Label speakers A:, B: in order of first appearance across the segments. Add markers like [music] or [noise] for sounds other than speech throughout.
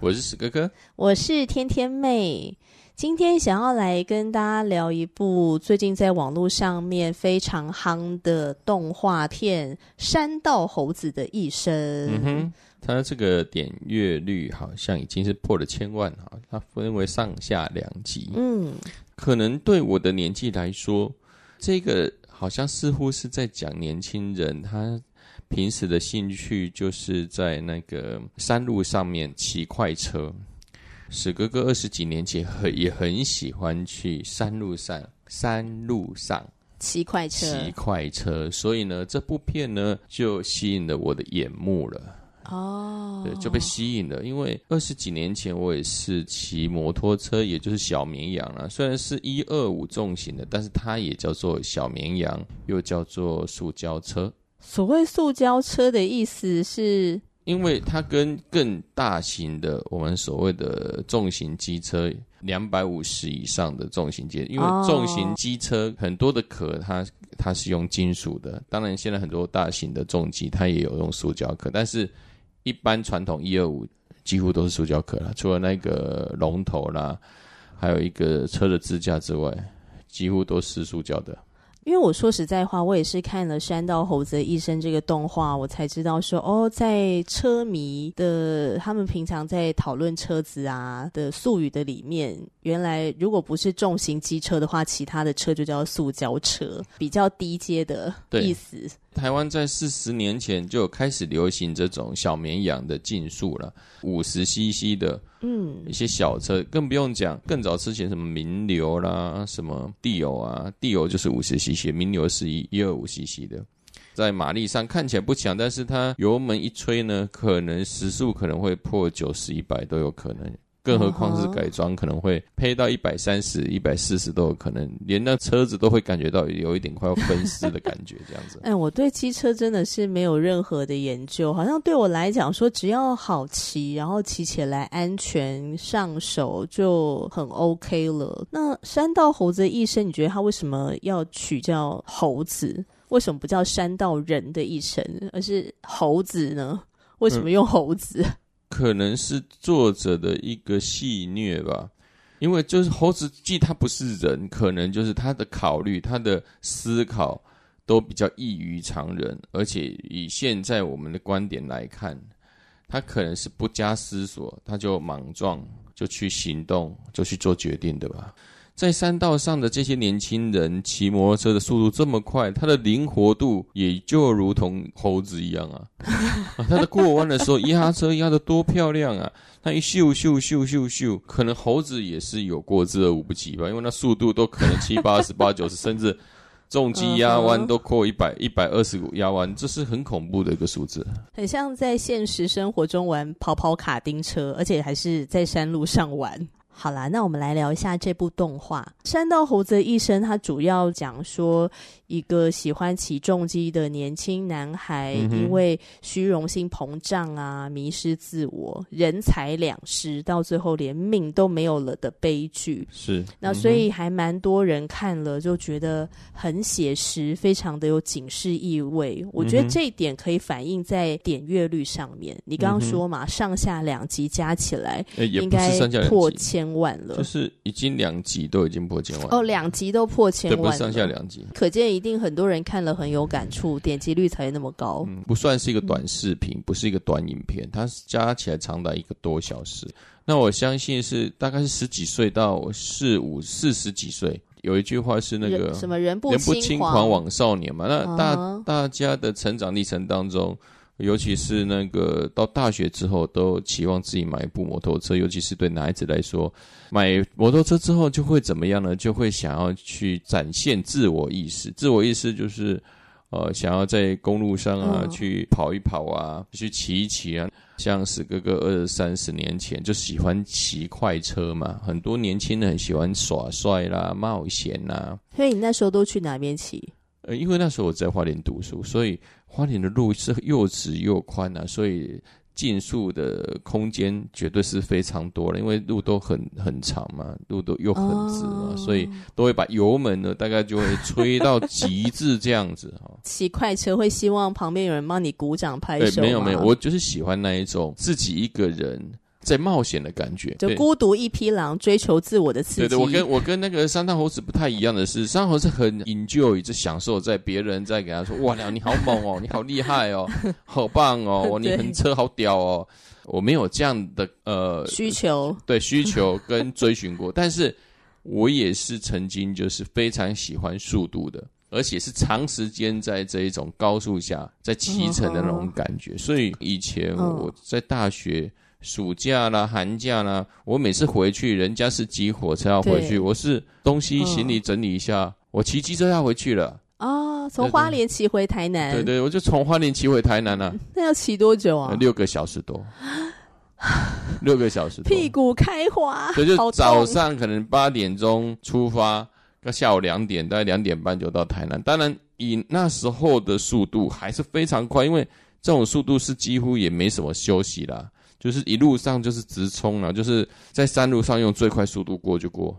A: 我是史哥哥，
B: 我是天天妹。今天想要来跟大家聊一部最近在网络上面非常夯的动画片《山道猴子的一生》。
A: 嗯哼，它这个点阅率好像已经是破了千万哈。它分为上下两集。嗯，可能对我的年纪来说，这个好像似乎是在讲年轻人他平时的兴趣就是在那个山路上面骑快车。史哥哥二十几年前很也很喜欢去山路上山路上
B: 骑快车，
A: 骑快车，所以呢，这部片呢就吸引了我的眼目了。哦，对，就被吸引了。因为二十几年前我也是骑摩托车，也就是小绵羊了。虽然是一二五重型的，但是它也叫做小绵羊，又叫做塑胶车。
B: 所谓塑胶车的意思是？
A: 因为它跟更大型的我们所谓的重型机车，两百五十以上的重型机，因为重型机车很多的壳它它是用金属的，当然现在很多大型的重机它也有用塑胶壳，但是一般传统一二五几乎都是塑胶壳啦，除了那个龙头啦，还有一个车的支架之外，几乎都是塑胶的。
B: 因为我说实在话，我也是看了《山道猴子的一生》这个动画，我才知道说，哦，在车迷的他们平常在讨论车子啊的术语的里面，原来如果不是重型机车的话，其他的车就叫塑胶车，比较低阶的意思。
A: 台湾在四十年前就开始流行这种小绵羊的竞速了，五十 CC 的，嗯，一些小车更不用讲，更早之前什么名流啦，什么地友啊，地友就是五十 CC，名流是一一二五 CC 的，在马力上看起来不强，但是它油门一吹呢，可能时速可能会破九十一百都有可能。更何况是改装，可能会配到一百三十、一百四十都有可能，连那车子都会感觉到有一点快要分尸的感觉，这样子。[laughs]
B: 哎，我对机车真的是没有任何的研究，好像对我来讲说，只要好骑，然后骑起来安全上手就很 OK 了。那山道猴子的一生，你觉得他为什么要取叫猴子？为什么不叫山道人的一生，而是猴子呢？为什么用猴子？嗯
A: 可能是作者的一个戏谑吧，因为就是猴子，既他不是人，可能就是他的考虑、他的思考都比较异于常人，而且以现在我们的观点来看，他可能是不加思索，他就莽撞，就去行动，就去做决定的吧。在山道上的这些年轻人骑摩托车的速度这么快，他的灵活度也就如同猴子一样啊！[laughs] 啊他的过弯的时候压车压得多漂亮啊！他一咻咻咻咻咻，可能猴子也是有过之而无不及吧，因为那速度都可能七八十、八九十，甚至重机压弯都过一百、一百二十五压弯，这是很恐怖的一个数字。
B: 很像在现实生活中玩跑跑卡丁车，而且还是在山路上玩。好啦，那我们来聊一下这部动画《山道猴子的一生》。它主要讲说一个喜欢起重机的年轻男孩，因为虚荣心膨胀啊，迷失自我，人财两失，到最后连命都没有了的悲剧。
A: 是，
B: 那所以还蛮多人看了就觉得很写实，非常的有警示意味。我觉得这一点可以反映在点阅率上面。你刚刚说嘛，上下两集加起来应该破千。万了，
A: 就是已经两集都已经破千万
B: 哦，两集都破千万，
A: 对，不是上下两集，
B: 可见一定很多人看了很有感触，点击率才会那么高。
A: 嗯，不算是一个短视频，不是一个短影片，它加起来长达一个多小时。那我相信是大概是十几岁到四五四十几岁，有一句话是那个
B: 什么人不
A: 人不轻狂枉少年嘛。那大、uh -huh. 大家的成长历程当中。尤其是那个到大学之后，都期望自己买一部摩托车。尤其是对男孩子来说，买摩托车之后就会怎么样呢？就会想要去展现自我意识。自我意识就是，呃，想要在公路上啊、嗯、去跑一跑啊，去骑一骑啊。像史哥哥二三十年前就喜欢骑快车嘛，很多年轻人很喜欢耍帅啦、冒险啦。
B: 所以你那时候都去哪边骑？
A: 呃，因为那时候我在花莲读书，所以花莲的路是又直又宽啊，所以。竞速的空间绝对是非常多了，因为路都很很长嘛，路都又很直嘛，哦、所以都会把油门呢，大概就会吹到极致这样子哈。[laughs]
B: 骑快车会希望旁边有人帮你鼓掌拍手？
A: 没有没有，我就是喜欢那一种自己一个人。在冒险的感觉，
B: 就孤独一匹狼，追求自我的刺激。
A: 对对，我跟我跟那个山大猴子不太一样的是，山道猴子很 enjoy，就享受在别人在给他说：“哇，你好猛哦，你好厉害哦，[laughs] 好棒哦，[laughs] 你很车好屌哦。”我没有这样的呃
B: 需求，[laughs]
A: 对需求跟追寻过，但是我也是曾经就是非常喜欢速度的，而且是长时间在这一种高速下在骑乘的那种感觉。嗯、所以以前我在大学。暑假啦，寒假啦，我每次回去，人家是挤火车要回去，我是东西行李整理一下，嗯、我骑机车要回去了。
B: 哦，从花莲骑回台南。
A: 对对，我就从花莲骑回台南了、啊。[laughs]
B: 那要骑多久啊？
A: 六个小时多。[laughs] 六个小时。
B: 屁股开花。
A: 所以就早上可能八点钟出发，到下午两点，大概两点半就到台南。当然，以那时候的速度还是非常快，因为这种速度是几乎也没什么休息啦。就是一路上就是直冲了，就是在山路上用最快速度过就过。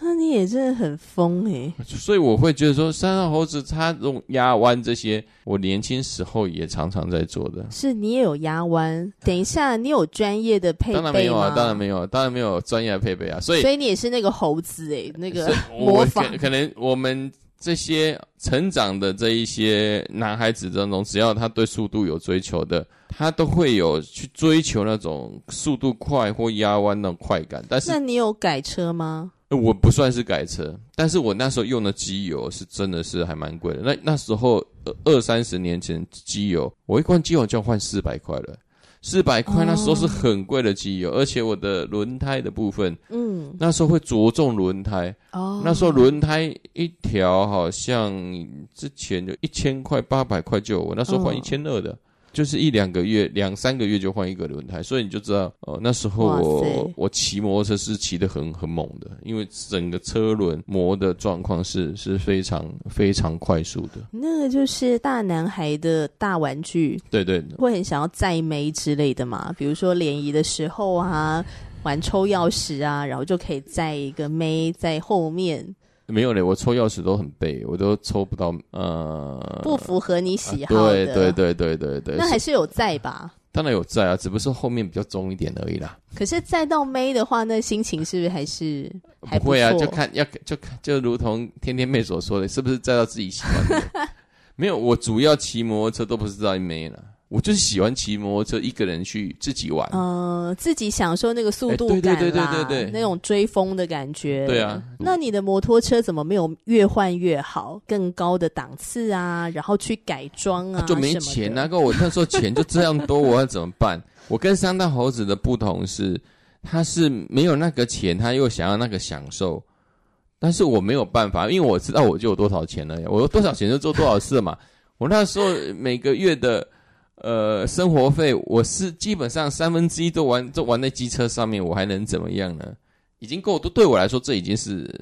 B: 那你也真的很疯诶、欸。
A: 所以我会觉得说，山上猴子它这种压弯这些，我年轻时候也常常在做的。
B: 是你也有压弯？等一下，你有专业的配备吗？
A: 当然没有啊，当然没有，当然没有专业的配备啊。所以，
B: 所以你也是那个猴子诶、欸，那个模仿。
A: 可能我们这些成长的这一些男孩子当中，只要他对速度有追求的。他都会有去追求那种速度快或压弯那种快感，但是
B: 那你有改车吗？
A: 我不算是改车，但是我那时候用的机油是真的是还蛮贵的。那那时候二三十年前机油，我一罐机油就要换四百块了，四百块那时候是很贵的机油，哦、而且我的轮胎的部分，嗯，那时候会着重轮胎，哦，那时候轮胎一条好像之前就一千块八百块就有，我那时候换一千二的。哦就是一两个月、两三个月就换一个轮胎，所以你就知道哦，那时候我我骑摩托车是骑得很很猛的，因为整个车轮磨的状况是是非常非常快速的。
B: 那个就是大男孩的大玩具，
A: 对对，
B: 会很想要载妹之类的嘛，比如说联谊的时候啊，玩抽钥匙啊，然后就可以载一个妹在后面。
A: 没有嘞，我抽钥匙都很背，我都抽不到。呃，
B: 不符合你喜好的。
A: 对对对对对对。
B: 那还是有在吧？
A: 当然有在啊，只不过后面比较重一点而已啦。
B: 可是再到妹的话，那心情是不是还是还不，
A: 不会啊？就看要就看，就如同天天妹所说的，是不是载到自己喜欢的？[laughs] 没有，我主要骑摩托车都不是在妹了。我就是喜欢骑摩托车，一个人去自己玩，
B: 呃，自己享受那个速度感啦，对对对对对对，那种追风的感觉。
A: 对啊，
B: 那你的摩托车怎么没有越换越好，更高的档次啊？然后去改装啊？
A: 就没钱啊！那个我那时候钱就这样多，[laughs] 我要怎么办？我跟三大猴子的不同是，他是没有那个钱，他又想要那个享受，但是我没有办法，因为我知道我就有多少钱了呀，我有多少钱就做多少事嘛。我那时候每个月的。呃，生活费我是基本上三分之一都玩都玩在机车上面，我还能怎么样呢？已经够多，对我来说这已经是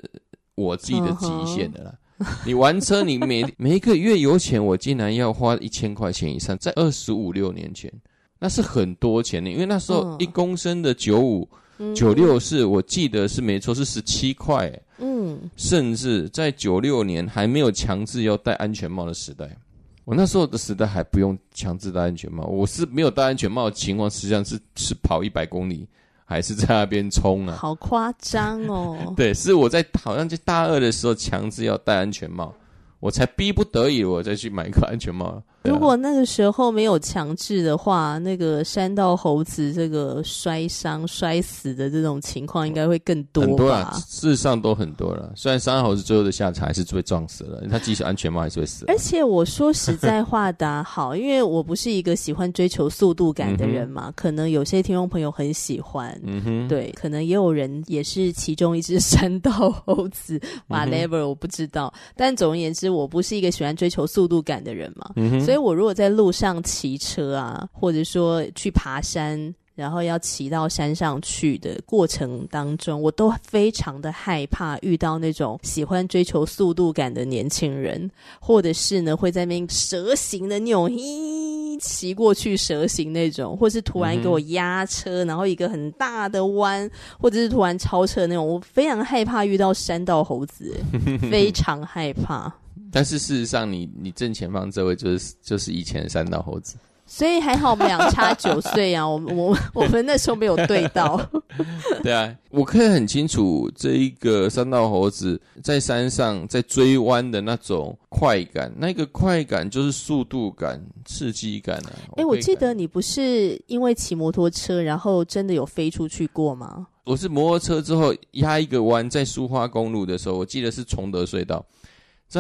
A: 我自己的极限的了。Uh [laughs] huh. 你玩车，你每每一个月油钱，我竟然要花一千块钱以上，在二十五六年前，那是很多钱的，因为那时候一公升的九五九六是，我记得是没错，是十七块。嗯，甚至在九六年还没有强制要戴安全帽的时代。我那时候的时代还不用强制戴安全帽，我是没有戴安全帽的情况，实际上是是跑一百公里，还是在那边冲啊？
B: 好夸张哦！[laughs]
A: 对，是我在好像在大二的时候强制要戴安全帽，我才逼不得已我再去买一个安全帽。
B: 如果那个时候没有强制的话，那个山道猴子这个摔伤、摔死的这种情况应该会更多吧？
A: 很多啊，事实上都很多了。虽然山道猴子最后的下场还是被撞死了，他即使安全帽还是会死。
B: 而且我说实在话的、啊，好，因为我不是一个喜欢追求速度感的人嘛，嗯、可能有些听众朋友很喜欢，嗯哼，对，可能也有人也是其中一只山道猴子，whatever，、嗯、我不知道。但总而言之，我不是一个喜欢追求速度感的人嘛，嗯哼。所以我如果在路上骑车啊，或者说去爬山，然后要骑到山上去的过程当中，我都非常的害怕遇到那种喜欢追求速度感的年轻人，或者是呢会在那边蛇形的那种，咦，骑过去蛇形那种，或是突然给我压车，然后一个很大的弯，或者是突然超车那种，我非常害怕遇到山道猴子，[laughs] 非常害怕。
A: 但是事实上你，你你正前方这位就是就是以前的山道猴子，
B: 所以还好我们俩差九岁啊，我 [laughs] 我我们那时候没有对到。[laughs]
A: 对啊，我可以很清楚这一个三道猴子在山上在追弯的那种快感，那个快感就是速度感、刺激感啊。
B: 哎、欸，我记得你不是因为骑摩托车，然后真的有飞出去过吗？
A: 我是摩托车之后压一个弯，在苏花公路的时候，我记得是崇德隧道。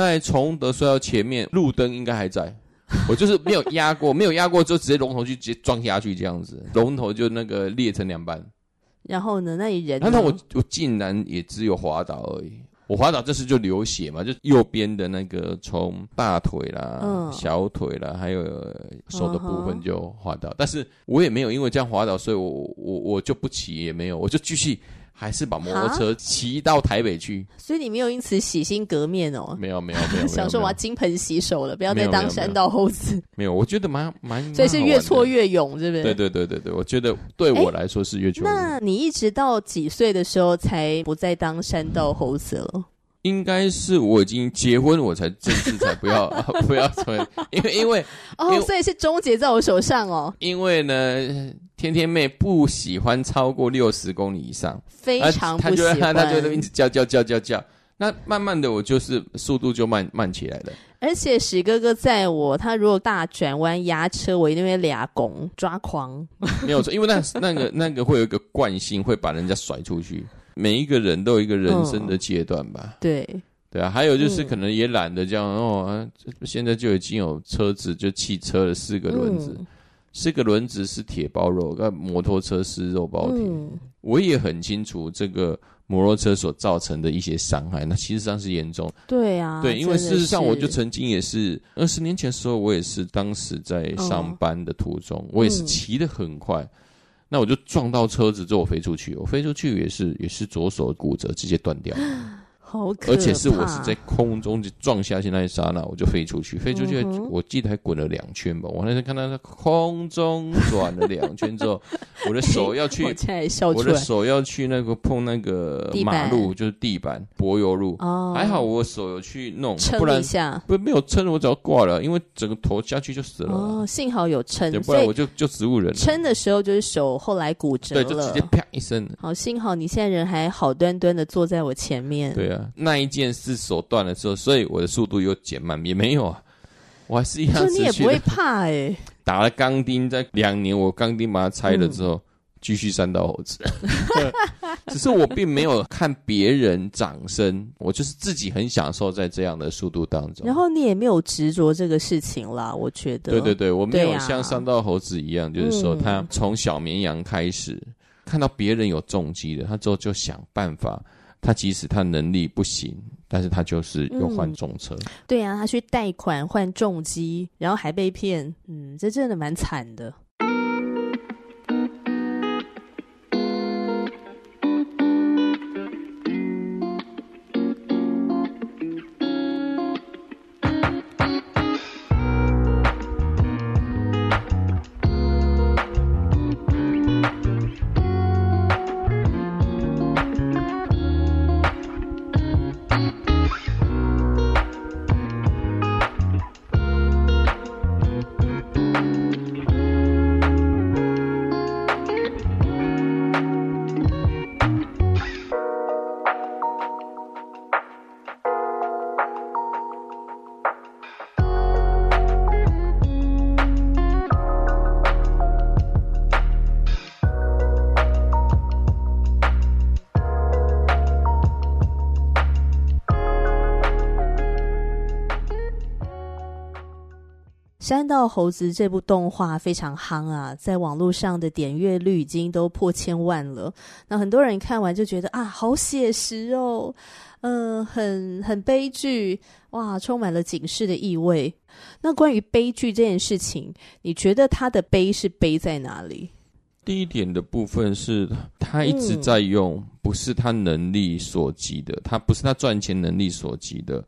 A: 在崇德隧道前面，路灯应该还在，我就是没有压过，[laughs] 没有压过就直接龙头就直接撞下去这样子，龙头就那个裂成两半。
B: 然后呢，那你人？
A: 那我我竟然也只有滑倒而已，我滑倒这次就流血嘛，就右边的那个从大腿啦、嗯、小腿啦，还有手的部分就滑倒，嗯、但是我也没有因为这样滑倒，所以我我我就不骑也没有，我就继续。还是把摩托车骑到台北去，
B: 所以你没有因此洗心革面哦？
A: 没有，没有，没有，[laughs]
B: 想说我要金盆洗手了，不要再当山道猴子。
A: 没有，我觉得蛮蛮，
B: 所以是越挫越勇，是不是？
A: 对对对对对，我觉得对我来说是越挫越勇。
B: 那你一直到几岁的时候才不再当山道猴子了？
A: 应该是我已经结婚，我才正式才不要 [laughs] 不要成为，因为因为
B: 哦，所以是终结在我手上哦。
A: 因为呢。天天妹不喜欢超过六十公里以上，
B: 非常不喜欢。
A: 她就他就一直叫叫叫叫叫。那慢慢的，我就是速度就慢慢起来了。
B: 而且史哥哥在我，他如果大转弯压车，我一定会俩拱抓狂。
A: 没有错，因为那那个那个会有一个惯性，会把人家甩出去。每一个人都有一个人生的阶段吧？嗯、
B: 对
A: 对啊，还有就是可能也懒得这样、嗯、哦。现在就已经有车子，就汽车的四个轮子。嗯四个轮子是铁包肉，那摩托车是肉包铁。嗯、我也很清楚这个摩托车所造成的一些伤害，那其实上是严重。
B: 对啊，
A: 对，因为事实上我就曾经也是二十年前的时候，我也是当时在上班的途中，哦、我也是骑得很快，嗯、那我就撞到车子之后我飞出去，我飞出去也是也是左手骨折直接断掉。[gasps] 而且是我是在空中就撞下去那一刹那，我就飞出去，飞出去，我记得还滚了两圈吧。我那天看到在空中转了两圈之后，我的手要去，[laughs] 我的手要去那个碰那个马路，就是地板柏油路。哦，还好我手有去弄，不然不没有撑，我只要挂了，因为整个头下去就死了。
B: 哦，幸好有撑，
A: 不然我就就植物人。
B: 撑的时候就是手后来骨折了，
A: 对，就直接啪一声。
B: 好，幸好你现在人还好端端的坐在我前面。
A: 对啊。那一件事手断了之后，所以我的速度又减慢，也没有啊，我还是一样。就
B: 你也不会怕哎、欸？[laughs]
A: 打了钢钉，在两年我钢钉把它拆了之后，继、嗯、续三道猴子。[laughs] 只是我并没有看别人掌声，我就是自己很享受在这样的速度当中。
B: 然后你也没有执着这个事情啦，我觉得。
A: 对对对，我没有像三道猴子一样，啊、就是说他从小绵羊开始，嗯、看到别人有重击的，他之后就想办法。他即使他能力不行，但是他就是又换重车。嗯、
B: 对啊，他去贷款换重机，然后还被骗。嗯，这真的蛮惨的。山道猴子这部动画非常夯啊，在网络上的点阅率已经都破千万了。那很多人看完就觉得啊，好写实哦，嗯、呃，很很悲剧，哇，充满了警示的意味。那关于悲剧这件事情，你觉得他的悲是悲在哪里？
A: 第一点的部分是他一直在用，不是他能力所及的，嗯、他不是他赚钱能力所及的。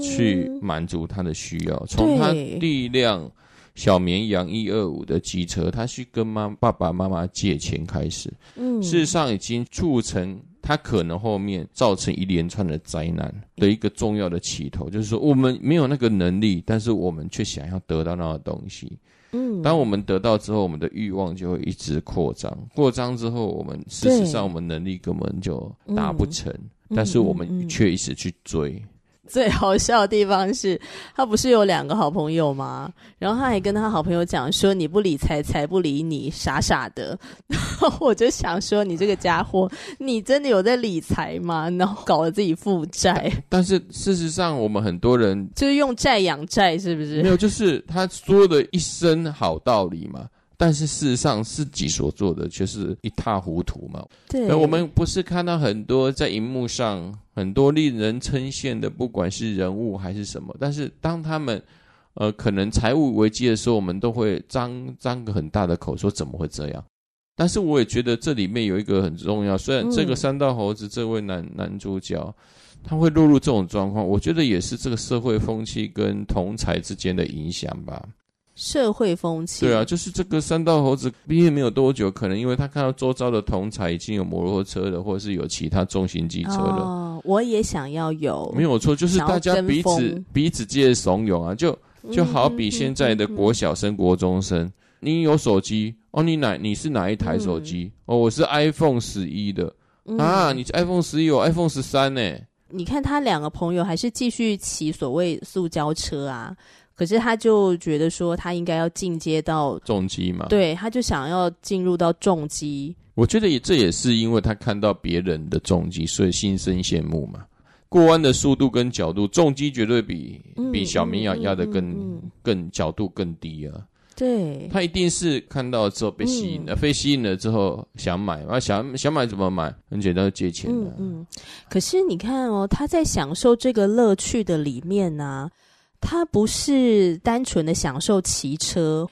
A: 去满足他的需要，从他第一辆小绵羊一二五的机车，他去跟妈爸爸妈妈借钱开始，嗯，事实上已经促成他可能后面造成一连串的灾难的一个重要的起头，就是说我们没有那个能力，但是我们却想要得到那个东西，嗯，当我们得到之后，我们的欲望就会一直扩张，扩张之后，我们事实上我们能力根本就达不成，但是我们却一直去追。[laughs]
B: 最好笑的地方是，他不是有两个好朋友吗？然后他还跟他好朋友讲说：“你不理财，财不理你，傻傻的。[laughs] ”然后我就想说：“你这个家伙，你真的有在理财吗？然后搞得自己负债。
A: 但”但是事实上，我们很多人
B: 就是用债养债，是不是？
A: 没有，就是他说的一身好道理嘛。但是事实上，自己所做的却是一塌糊涂嘛。
B: 对，
A: 而我们不是看到很多在荧幕上很多令人称羡的，不管是人物还是什么。但是当他们呃可能财务危机的时候，我们都会张张个很大的口说怎么会这样？但是我也觉得这里面有一个很重要，虽然这个三道猴子这位男、嗯、男主角他会落入这种状况，我觉得也是这个社会风气跟同才之间的影响吧。
B: 社会风气。
A: 对啊，就是这个三道猴子毕业没有多久，可能因为他看到周遭的同才已经有摩托车了，或者是有其他重型机车了，
B: 哦，我也想要有，
A: 没有错，就是大家彼此彼此间怂恿啊，就就好比现在的国小生、国中生，你有手机？哦，你哪你是哪一台手机？嗯、哦，我是 iPhone 十一的、嗯、啊，你 iPhone 十一，我 iPhone 十三呢？
B: 你看他两个朋友还是继续骑所谓塑胶车啊。可是他就觉得说，他应该要进阶到
A: 重机嘛？
B: 对，他就想要进入到重机。
A: 我觉得也这也是因为他看到别人的重机，所以心生羡慕嘛。过弯的速度跟角度，重机绝对比、嗯、比小绵羊压的更、嗯嗯嗯、更角度更低啊。
B: 对，
A: 他一定是看到之后被吸引了，嗯、被吸引了之后想买啊，想想买怎么买？很简单，借钱的、啊
B: 嗯。嗯，可是你看哦，他在享受这个乐趣的里面呢、啊。他不是单纯的享受骑车，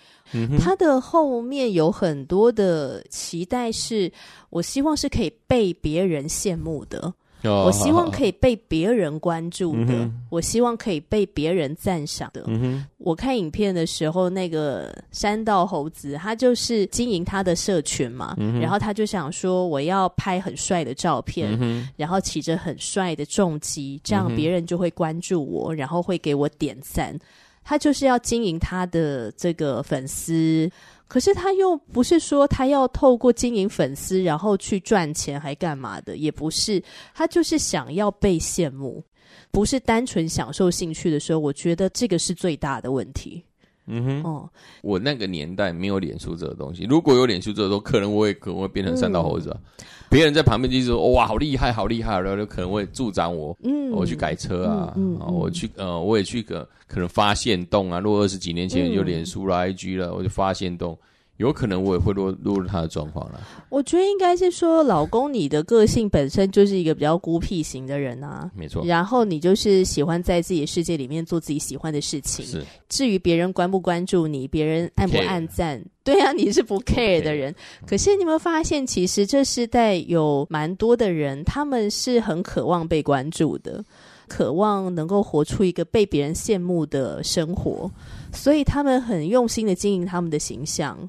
B: 他的后面有很多的期待，是我希望是可以被别人羡慕的。Oh, 我希望可以被别人关注的，嗯、我希望可以被别人赞赏的。嗯、我看影片的时候，那个山道猴子他就是经营他的社群嘛，嗯、然后他就想说，我要拍很帅的照片，然后骑着很帅的重机，这样别人就会关注我，然后会给我点赞。他就是要经营他的这个粉丝。可是他又不是说他要透过经营粉丝然后去赚钱还干嘛的，也不是，他就是想要被羡慕，不是单纯享受兴趣的时候，我觉得这个是最大的问题。嗯哼，哦，
A: 我那个年代没有脸书这个东西，如果有脸书这个东西，可能我也可能会变成三道猴子。别、嗯、人在旁边就说哇，好厉害，好厉害，然后就可能会助长我，嗯，我去改车啊，嗯，嗯嗯。我去呃，我也去个。可能发现洞啊，如果二十几年前有脸书 IG 了，我就发现动，有可能我也会落落入他的状况了。
B: 我觉得应该是说，老公，你的个性本身就是一个比较孤僻型的人啊，
A: 没错。
B: 然后你就是喜欢在自己的世界里面做自己喜欢的事情。是。至于别人关不关注你，别人按不按赞对啊，你是不 care 的人。可是你有没有发现，其实这世代有蛮多的人，他们是很渴望被关注的。渴望能够活出一个被别人羡慕的生活，所以他们很用心的经营他们的形象。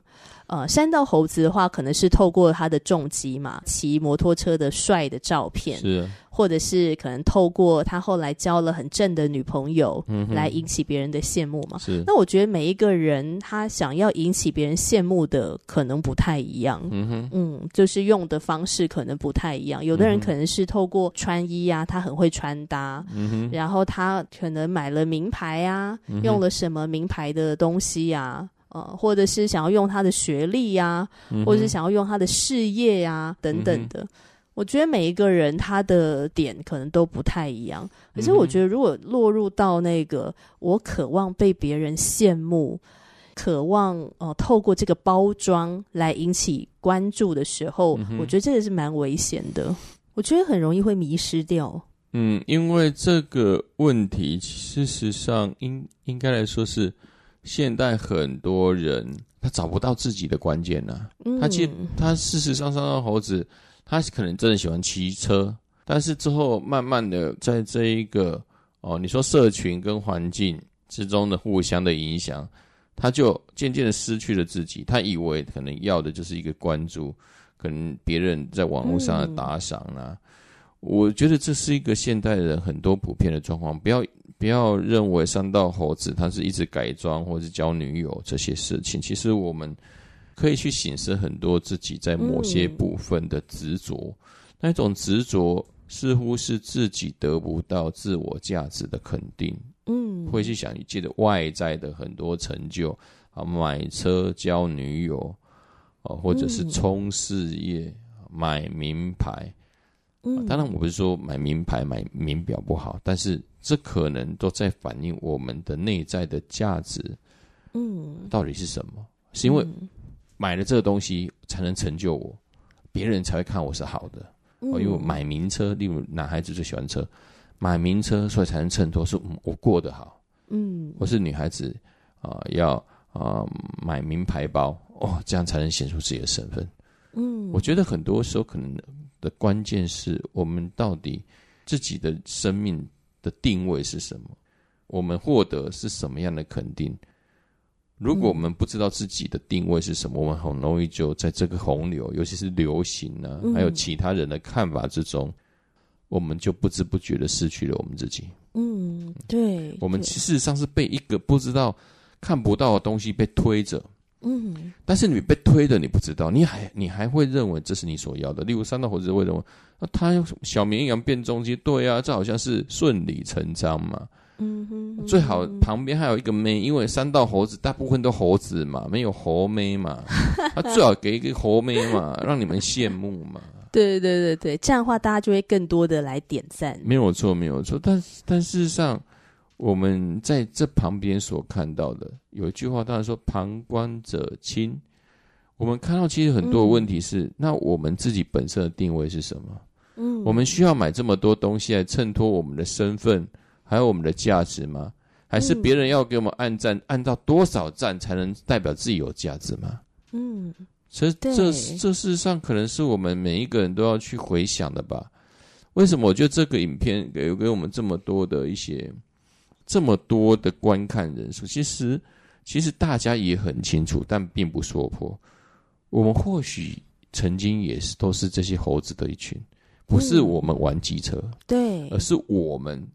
B: 呃，山道猴子的话，可能是透过他的重击嘛，骑摩托车的帅的照片，是，或者是可能透过他后来交了很正的女朋友，嗯，来引起别人的羡慕嘛。是，那我觉得每一个人他想要引起别人羡慕的，可能不太一样。嗯哼，嗯，就是用的方式可能不太一样。有的人可能是透过穿衣啊，他很会穿搭，嗯哼，然后他可能买了名牌啊，嗯，用了什么名牌的东西呀，啊。呃，或者是想要用他的学历呀，嗯、或者是想要用他的事业呀，等等的。嗯、我觉得每一个人他的点可能都不太一样，可是我觉得如果落入到那个我渴望被别人羡慕，渴望呃透过这个包装来引起关注的时候，嗯、我觉得这个是蛮危险的。我觉得很容易会迷失掉。
A: 嗯，因为这个问题，事实上应应该来说是现代很多人他找不到自己的关键呢、啊。嗯、他其实他事实上山道猴子。他可能真的喜欢骑车，但是之后慢慢的在这一个哦，你说社群跟环境之中的互相的影响，他就渐渐的失去了自己。他以为可能要的就是一个关注，可能别人在网络上的打赏啦。嗯、我觉得这是一个现代人很多普遍的状况。不要不要认为三道猴子他是一直改装或者交女友这些事情，其实我们。可以去省思很多自己在某些部分的执着，嗯、那种执着似乎是自己得不到自我价值的肯定，嗯，会去想你记得外在的很多成就啊，买车、交女友啊，或者是冲事业、嗯、买名牌，嗯，当然我不是说买名牌、买名表不好，但是这可能都在反映我们的内在的价值，嗯，到底是什么？是因为。买了这个东西才能成就我，别人才会看我是好的。哦、嗯，因为买名车，例如男孩子最喜欢车，买名车，所以才能衬托是我过得好。嗯，或是女孩子啊、呃，要啊、呃、买名牌包哦，这样才能显出自己的身份。嗯，我觉得很多时候可能的关键是我们到底自己的生命的定位是什么，我们获得是什么样的肯定。如果我们不知道自己的定位是什么，嗯、我们很容易就在这个洪流，尤其是流行啊，嗯、还有其他人的看法之中，我们就不知不觉的失去了我们自己。
B: 嗯，对，
A: 我们事实上是被一个不知道、看不到的东西被推着。嗯，但是你被推的你不知道，你还你还会认为这是你所要的。例如三道猴子会认为，那他小绵羊变重机，对啊，这好像是顺理成章嘛。嗯哼，最好旁边还有一个妹，因为三道猴子大部分都猴子嘛，没有猴妹嘛，[laughs] 他最好给一个猴妹嘛，让你们羡慕嘛。
B: 对对对对，这样的话大家就会更多的来点赞。
A: 没有错，没有错。但但事实上，我们在这旁边所看到的，有一句话，当然说旁观者清。我们看到其实很多的问题是，嗯、那我们自己本身的定位是什么？嗯，我们需要买这么多东西来衬托我们的身份。还有我们的价值吗？还是别人要给我们按赞，嗯、按到多少赞才能代表自己有价值吗？嗯，所以这这这事实上可能是我们每一个人都要去回想的吧？为什么我觉得这个影片给给我们这么多的一些这么多的观看人数？其实其实大家也很清楚，但并不说破。我们或许曾经也是都是这些猴子的一群，不是我们玩机车，嗯、对，而是我们。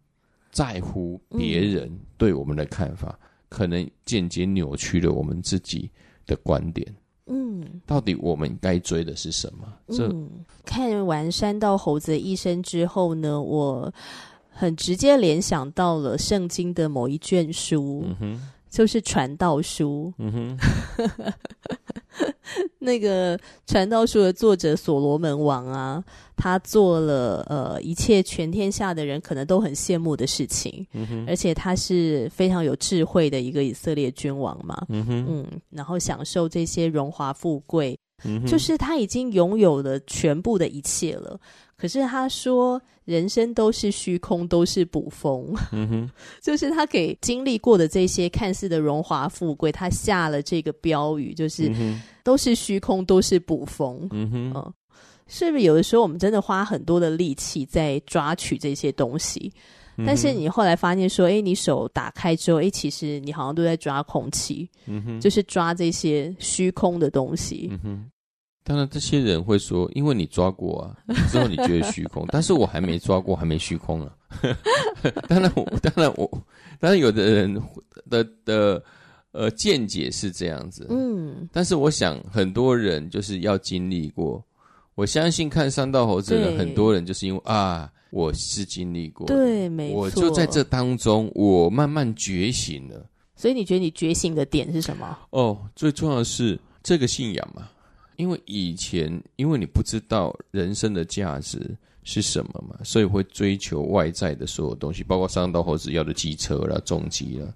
A: 在乎别人对我们的看法，嗯、可能间接扭曲了我们自己的观点。嗯，到底我们该追的是什么？这、
B: 嗯、看完《山道猴子的一生》之后呢，我很直接联想到了圣经的某一卷书，嗯、就是传道书。[laughs] 那个传道书的作者所罗门王啊，他做了呃一切全天下的人可能都很羡慕的事情，嗯、而且他是非常有智慧的一个以色列君王嘛，嗯，然后享受这些荣华富贵，嗯、就是他已经拥有了全部的一切了。可是他说，人生都是虚空，都是捕风。嗯哼，[laughs] 就是他给经历过的这些看似的荣华富贵，他下了这个标语，就是、嗯、都是虚空，都是捕风。嗯哼，嗯，是不是有的时候我们真的花很多的力气在抓取这些东西？但是你后来发现说，哎，你手打开之后，哎，其实你好像都在抓空气。嗯，就是抓这些虚空的东西。
A: 当然，这些人会说，因为你抓过啊，[laughs] 之后你觉得虚空，但是我还没抓过，还没虚空啊。[laughs] 当然我，当然我，当然有的人的的呃见解是这样子，嗯，但是我想很多人就是要经历过。我相信看三道猴子的，很多人就是因为啊，我是经历过，
B: 对，没错，
A: 我就在这当中，我慢慢觉醒了。
B: 所以你觉得你觉醒的点是什么？
A: 哦，最重要的是这个信仰嘛。因为以前因为你不知道人生的价值是什么嘛，所以会追求外在的所有东西，包括上到猴子要的机车啦、重机啦。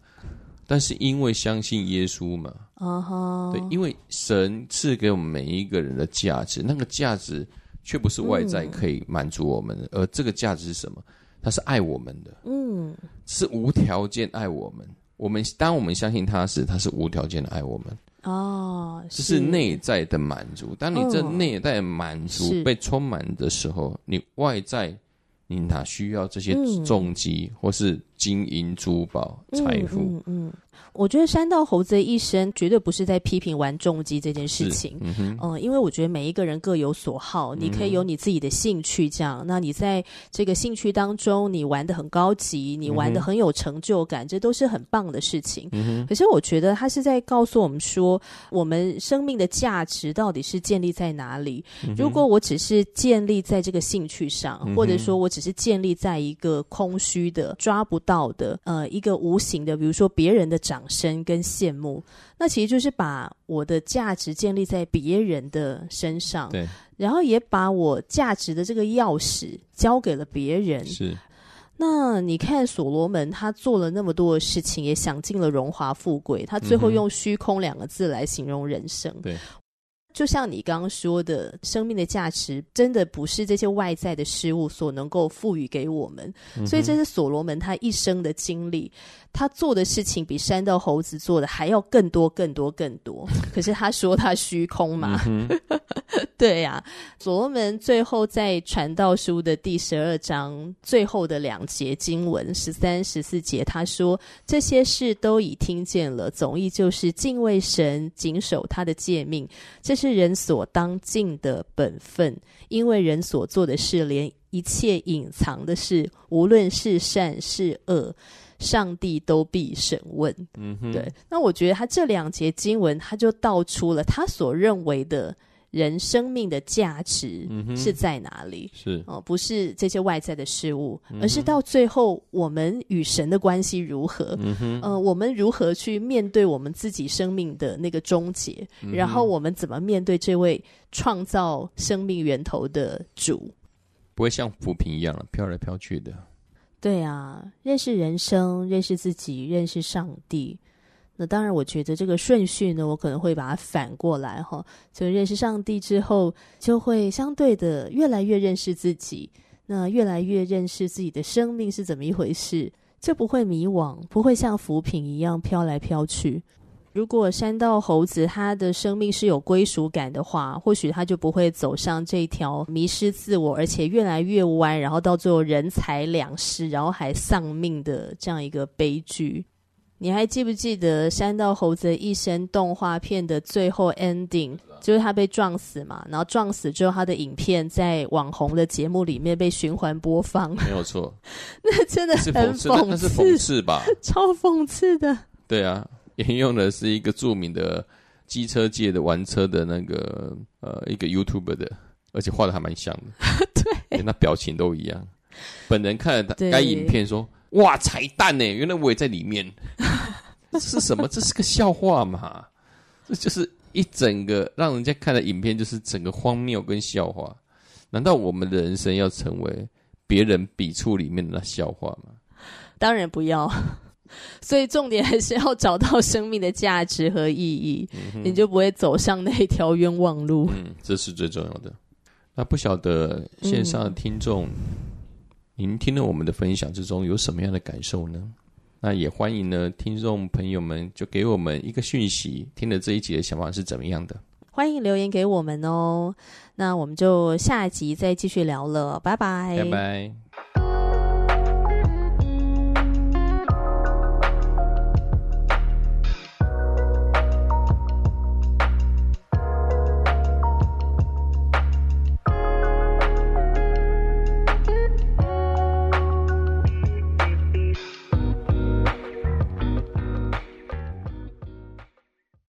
A: 但是因为相信耶稣嘛，啊哈，对，因为神赐给我们每一个人的价值，那个价值却不是外在可以满足我们的，而这个价值是什么？他是爱我们的，嗯，是无条件爱我们。我们当我们相信他时，他是无条件的爱我们。哦，就是内在的满足。当你这内在满足被充满的时候，你外在你哪需要这些重击或是金银珠宝财富？嗯。嗯嗯
B: 我觉得山道猴子的一生绝对不是在批评玩重机这件事情，嗯，嗯，因为我觉得每一个人各有所好，你可以有你自己的兴趣，这样，嗯，那你在这个兴趣当中，你玩的很高级，你玩的很有成就感，嗯，这都是很棒的事情。嗯，可是我觉得他是在告诉我们说，我们生命的价值到底是建立在哪里？嗯，如果我只是建立在这个兴趣上，嗯，或者说我只是建立在一个空虚的、抓不到的，呃，一个无形的，比如说别人的掌声跟羡慕，那其实就是把我的价值建立在别人的身上，对，然后也把我价值的这个钥匙交给了别人。是，那你看所罗门，他做了那么多的事情，也享尽了荣华富贵，他最后用虚空两个字来形容人生。对。就像你刚刚说的，生命的价值真的不是这些外在的事物所能够赋予给我们，嗯、所以这是所罗门他一生的经历，他做的事情比山道猴子做的还要更多、更多、更多。[laughs] 可是他说他虚空嘛，嗯、[laughs] 对呀、啊。所罗门最后在传道书的第十二章最后的两节经文十三、十四节，他说这些事都已听见了，总意就是敬畏神，谨守他的诫命。这是人所当尽的本分，因为人所做的事，连一切隐藏的事，无论是善是恶，上帝都必审问。嗯哼，对。那我觉得他这两节经文，他就道出了他所认为的。人生命的价值是在哪里？嗯、是哦，不是这些外在的事物，嗯、而是到最后我们与神的关系如何？嗯呃，我们如何去面对我们自己生命的那个终结？嗯、然后我们怎么面对这位创造生命源头的主？
A: 不会像浮萍一样飘来飘去的。
B: 对啊，认识人生，认识自己，认识上帝。那当然，我觉得这个顺序呢，我可能会把它反过来哈。就认识上帝之后，就会相对的越来越认识自己，那越来越认识自己的生命是怎么一回事，就不会迷惘，不会像浮萍一样飘来飘去。如果山道猴子他的生命是有归属感的话，或许他就不会走上这条迷失自我，而且越来越弯，然后到最后人财两失，然后还丧命的这样一个悲剧。你还记不记得山道猴子的一生动画片的最后 ending？就是他被撞死嘛，然后撞死之后，他的影片在网红的节目里面被循环播放。没
A: 有错，[laughs]
B: 那真的很讽刺，
A: 那是讽刺吧？[laughs]
B: 超讽刺的。
A: 对啊，沿用的是一个著名的机车界的玩车的那个呃一个 YouTuber 的，而且画的还蛮像的。[laughs] 对，连他表情都一样。本人看了该影片说。哇，彩蛋呢！原来我也在里面。[laughs] 这是什么？这是个笑话嘛？这就是一整个让人家看的影片，就是整个荒谬跟笑话。难道我们的人生要成为别人笔触里面的那笑话吗？
B: 当然不要。[laughs] 所以重点还是要找到生命的价值和意义，嗯、你就不会走上那条冤枉路。
A: 嗯，这是最重要的。那不晓得线上的听众。嗯您听了我们的分享之中有什么样的感受呢？那也欢迎呢，听众朋友们就给我们一个讯息，听了这一集的想法是怎么样的？欢
B: 迎留言给我们哦。那我们就下集再继续聊了，拜拜，
A: 拜拜。